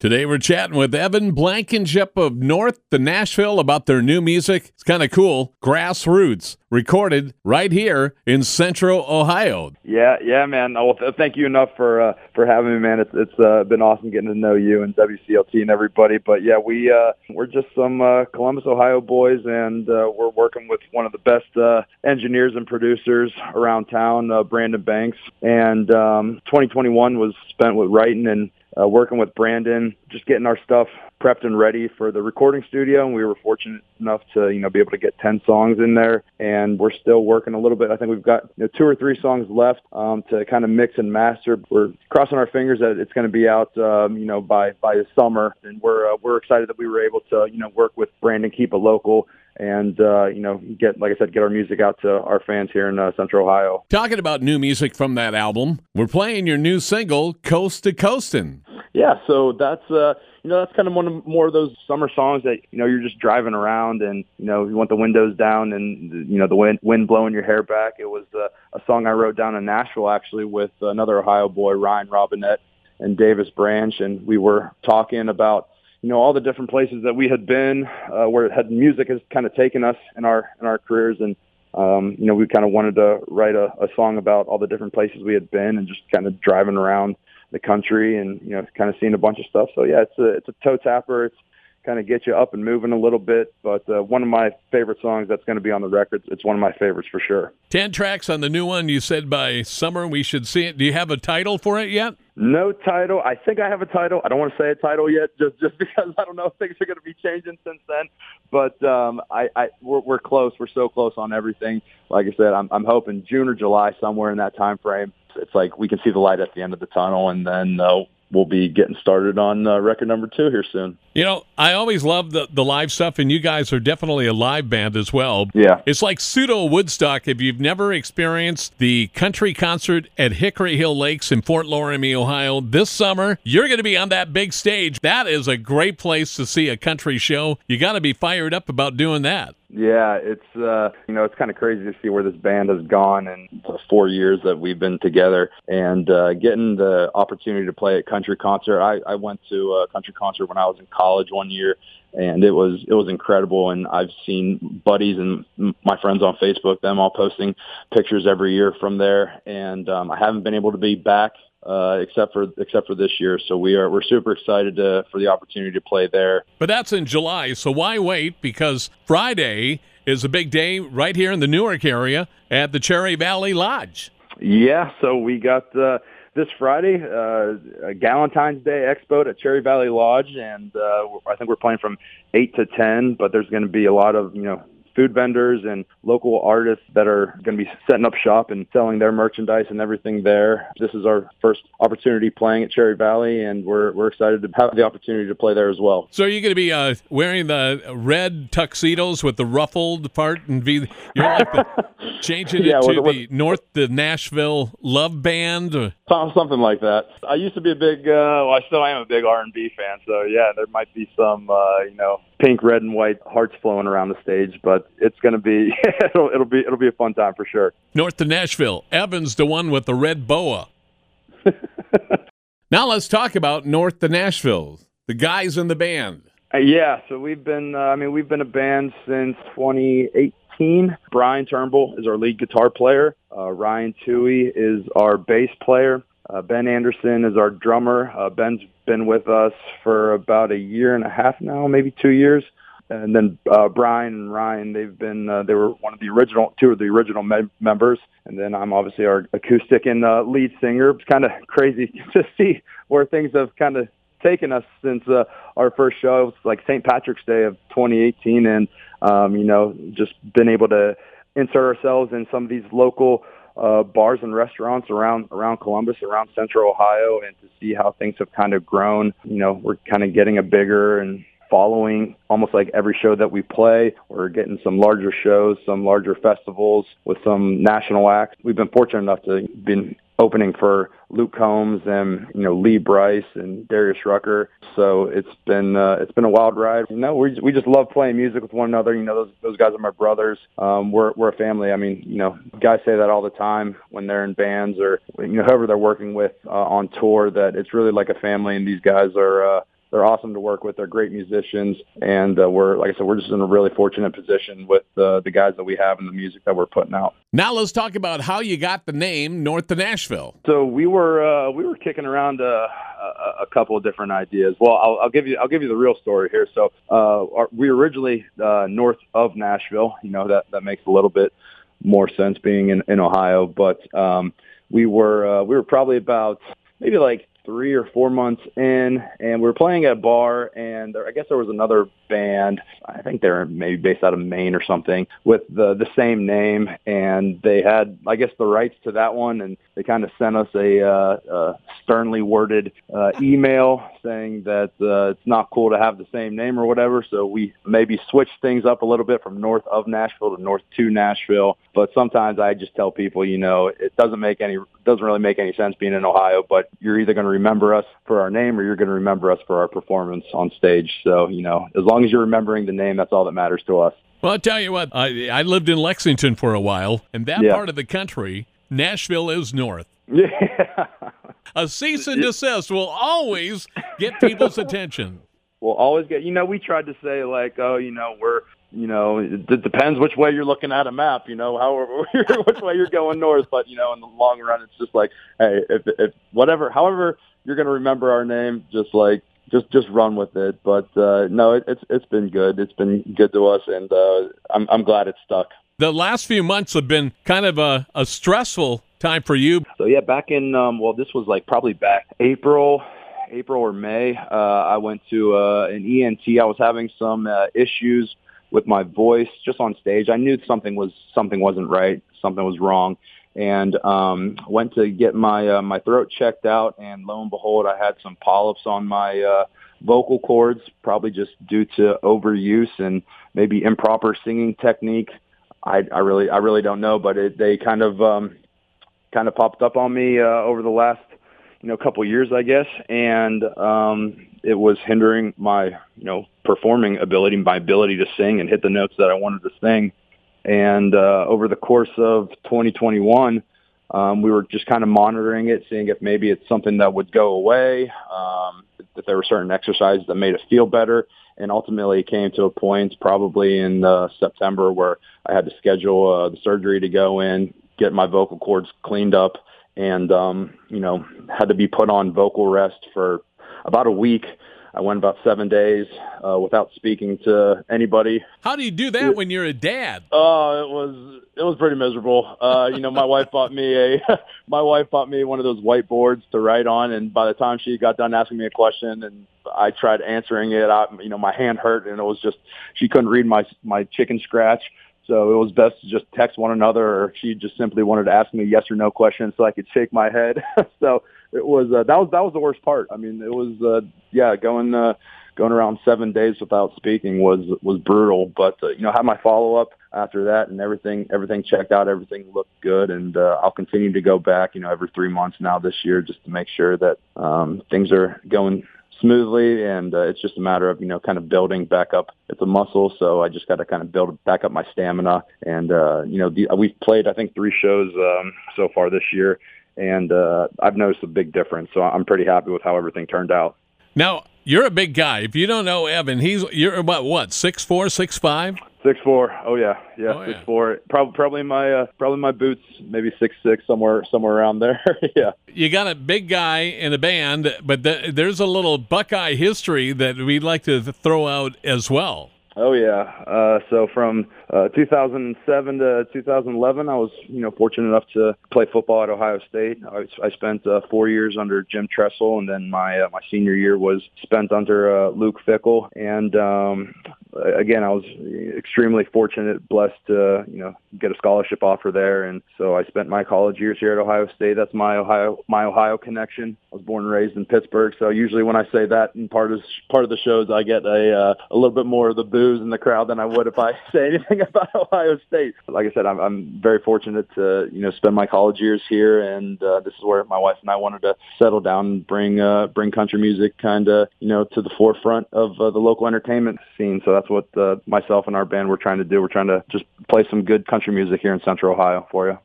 Today we're chatting with Evan Blankenship of North to Nashville about their new music. It's kind of cool. Grassroots, recorded right here in Central Ohio. Yeah, yeah, man. Well, th- thank you enough for uh, for having me, man. It's it's uh, been awesome getting to know you and WCLT and everybody. But yeah, we uh, we're just some uh, Columbus, Ohio boys, and uh, we're working with one of the best uh, engineers and producers around town, uh, Brandon Banks. And um, 2021 was spent with writing and uh, working with Brandon, just getting our stuff prepped and ready for the recording studio. And we were fortunate enough to, you know, be able to get 10 songs in there. And we're still working a little bit. I think we've got you know, two or three songs left um, to kind of mix and master. We're crossing our fingers that it's going to be out, um, you know, by, by the summer. And we're, uh, we're excited that we were able to, you know, work with Brandon, keep it local and uh, you know get like I said get our music out to our fans here in uh, Central Ohio. Talking about new music from that album, we're playing your new single "Coast to Coastin'." Yeah, so that's uh, you know that's kind of one of more of those summer songs that you know you're just driving around and you know you want the windows down and you know the wind wind blowing your hair back. It was uh, a song I wrote down in Nashville actually with another Ohio boy Ryan Robinette and Davis Branch, and we were talking about you know all the different places that we had been uh, where had music has kind of taken us in our in our careers and um, you know we kind of wanted to write a, a song about all the different places we had been and just kind of driving around the country and you know kind of seeing a bunch of stuff. So yeah, it's a it's a toe tapper. It's kind of get you up and moving a little bit. But uh, one of my favorite songs that's going to be on the record. It's one of my favorites for sure. Ten tracks on the new one. You said by summer we should see it. Do you have a title for it yet? No title. I think I have a title. I don't want to say a title yet, just just because I don't know if things are going to be changing since then. But um, I, I we're, we're close. We're so close on everything. Like I said, I'm I'm hoping June or July, somewhere in that time frame it's like we can see the light at the end of the tunnel, and then uh, we'll be getting started on uh, record number two here soon. You know, I always love the, the live stuff, and you guys are definitely a live band as well. Yeah. It's like pseudo Woodstock. If you've never experienced the country concert at Hickory Hill Lakes in Fort Loramie, Ohio, this summer, you're going to be on that big stage. That is a great place to see a country show. You got to be fired up about doing that. Yeah, it's uh you know, it's kind of crazy to see where this band has gone in the 4 years that we've been together and uh getting the opportunity to play at country concert. I I went to a country concert when I was in college one year and it was it was incredible and I've seen buddies and my friends on Facebook them all posting pictures every year from there and um I haven't been able to be back uh, except for except for this year. So we are we're super excited to, for the opportunity to play there. But that's in July, so why wait? Because Friday is a big day right here in the Newark area at the Cherry Valley Lodge. Yeah, so we got uh, this Friday uh, a Galentine's Day Expo at Cherry Valley Lodge, and uh, I think we're playing from eight to ten. But there's going to be a lot of you know food vendors and local artists that are going to be setting up shop and selling their merchandise and everything there. This is our first opportunity playing at Cherry Valley, and we're we're excited to have the opportunity to play there as well. So are you going to be uh, wearing the red tuxedos with the ruffled part and be you're like the, changing it yeah, to the North the Nashville Love Band? Or? Something like that. I used to be a big, uh, well, I still am a big R and B fan. So yeah, there might be some, uh, you know, pink, red, and white hearts flowing around the stage. But it's going to be it'll, it'll be it'll be a fun time for sure. North to Nashville, Evans, the one with the red boa. now let's talk about North to Nashville. The guys in the band. Uh, yeah, so we've been uh, I mean we've been a band since 2018. Brian Turnbull is our lead guitar player. Uh, Ryan Tui is our bass player. Uh, ben Anderson is our drummer. Uh, Ben's been with us for about a year and a half now, maybe two years. And then uh, Brian and Ryan, they've been uh, they were one of the original two of the original me- members, and then I'm obviously our acoustic and uh, lead singer. It's kind of crazy to see where things have kind of taken us since uh, our first show. It's like St. Patrick's Day of 2018, and um, you know, just been able to insert ourselves in some of these local uh, bars and restaurants around around Columbus, around Central Ohio, and to see how things have kind of grown. You know, we're kind of getting a bigger and following almost like every show that we play. We're getting some larger shows, some larger festivals with some national acts. We've been fortunate enough to be opening for Luke Combs and you know Lee Brice and Darius Rucker. So it's been uh, it's been a wild ride. You know we we just love playing music with one another. You know those those guys are my brothers. Um, we're we're a family. I mean you know guys say that all the time when they're in bands or you know whoever they're working with uh, on tour that it's really like a family and these guys are. Uh, they're awesome to work with. They're great musicians, and uh, we're like I said, we're just in a really fortunate position with uh, the guys that we have and the music that we're putting out. Now let's talk about how you got the name North of Nashville. So we were uh, we were kicking around uh, a, a couple of different ideas. Well, I'll, I'll give you I'll give you the real story here. So uh, our, we were originally uh, north of Nashville. You know that that makes a little bit more sense being in, in Ohio, but um, we were uh, we were probably about maybe like three or four months in, and we were playing at a bar, and there, I guess there was another band. I think they're maybe based out of Maine or something with the the same name, and they had, I guess, the rights to that one, and they kind of sent us a, uh, a sternly worded uh, email saying that uh, it's not cool to have the same name or whatever. So we maybe switched things up a little bit from north of Nashville to north to Nashville. But sometimes I just tell people, you know, it doesn't make any doesn't really make any sense being in Ohio, but you're either going to remember us for our name or you're going to remember us for our performance on stage. So, you know, as long as you're remembering the name, that's all that matters to us. Well, I'll tell you what, I, I lived in Lexington for a while, and that yeah. part of the country, Nashville is north. Yeah. a cease and desist will always get people's attention. We'll always get, you know, we tried to say, like, oh, you know, we're you know, it, it depends which way you're looking at a map, you know, however which way you're going north. But you know, in the long run, it's just like, hey, if if whatever, however you're going to remember our name, just like just just run with it. But uh, no, it, it's it's been good. It's been good to us, and uh, I'm I'm glad it stuck. The last few months have been kind of a, a stressful time for you. So yeah, back in um, well, this was like probably back April. April or May, uh, I went to uh, an ENT. I was having some uh, issues with my voice just on stage. I knew something was something wasn't right, something was wrong, and um, went to get my uh, my throat checked out. And lo and behold, I had some polyps on my uh, vocal cords, probably just due to overuse and maybe improper singing technique. I, I really I really don't know, but it, they kind of um, kind of popped up on me uh, over the last you know a couple years, I guess, and um, it was hindering my you know performing ability, my ability to sing and hit the notes that I wanted to sing. And uh, over the course of 2021, um, we were just kind of monitoring it, seeing if maybe it's something that would go away, um, that there were certain exercises that made us feel better. And ultimately, it came to a point probably in uh, September where I had to schedule uh, the surgery to go in, get my vocal cords cleaned up, and um, you know had to be put on vocal rest for about a week. I went about seven days uh, without speaking to anybody. How do you do that when you're a dad? Oh, uh, it was it was pretty miserable. Uh, you know, my wife bought me a my wife bought me one of those whiteboards to write on, and by the time she got done asking me a question, and I tried answering it, I, you know, my hand hurt, and it was just she couldn't read my my chicken scratch. So it was best to just text one another, or she just simply wanted to ask me yes or no question so I could shake my head. so it was uh, that was that was the worst part. I mean, it was uh, yeah going uh, going around seven days without speaking was was brutal. But uh, you know, had my follow up after that, and everything everything checked out. Everything looked good, and uh, I'll continue to go back. You know, every three months now this year, just to make sure that um, things are going smoothly and uh, it's just a matter of you know kind of building back up it's a muscle so i just got to kind of build back up my stamina and uh you know the, we've played i think three shows um so far this year and uh, I've noticed a big difference. So I'm pretty happy with how everything turned out. Now you're a big guy. If you don't know Evan, he's you're about what six four, six five. Six four. Oh yeah, yeah, oh, six yeah. four. Probably probably my uh, probably my boots maybe six six somewhere somewhere around there. yeah. You got a big guy in the band, but the, there's a little Buckeye history that we'd like to throw out as well. Oh yeah. Uh, so from uh, 2007 to 2011, I was you know fortunate enough to play football at Ohio State. I, I spent uh, four years under Jim Tressel, and then my uh, my senior year was spent under uh, Luke Fickell. And um, again, I was extremely fortunate, blessed to you know get a scholarship offer there, and so I spent my college years here at Ohio State. That's my Ohio my Ohio connection. I was born and raised in Pittsburgh, so usually when I say that in part of part of the shows, I get a uh, a little bit more of the boos in the crowd than I would if I say anything about Ohio State. Like I said, I'm, I'm very fortunate to you know spend my college years here, and uh, this is where my wife and I wanted to settle down and bring uh, bring country music kind of you know to the forefront of uh, the local entertainment scene. So that's what uh, myself and our band were trying to do. We're trying to just play some good country music here in Central Ohio for you.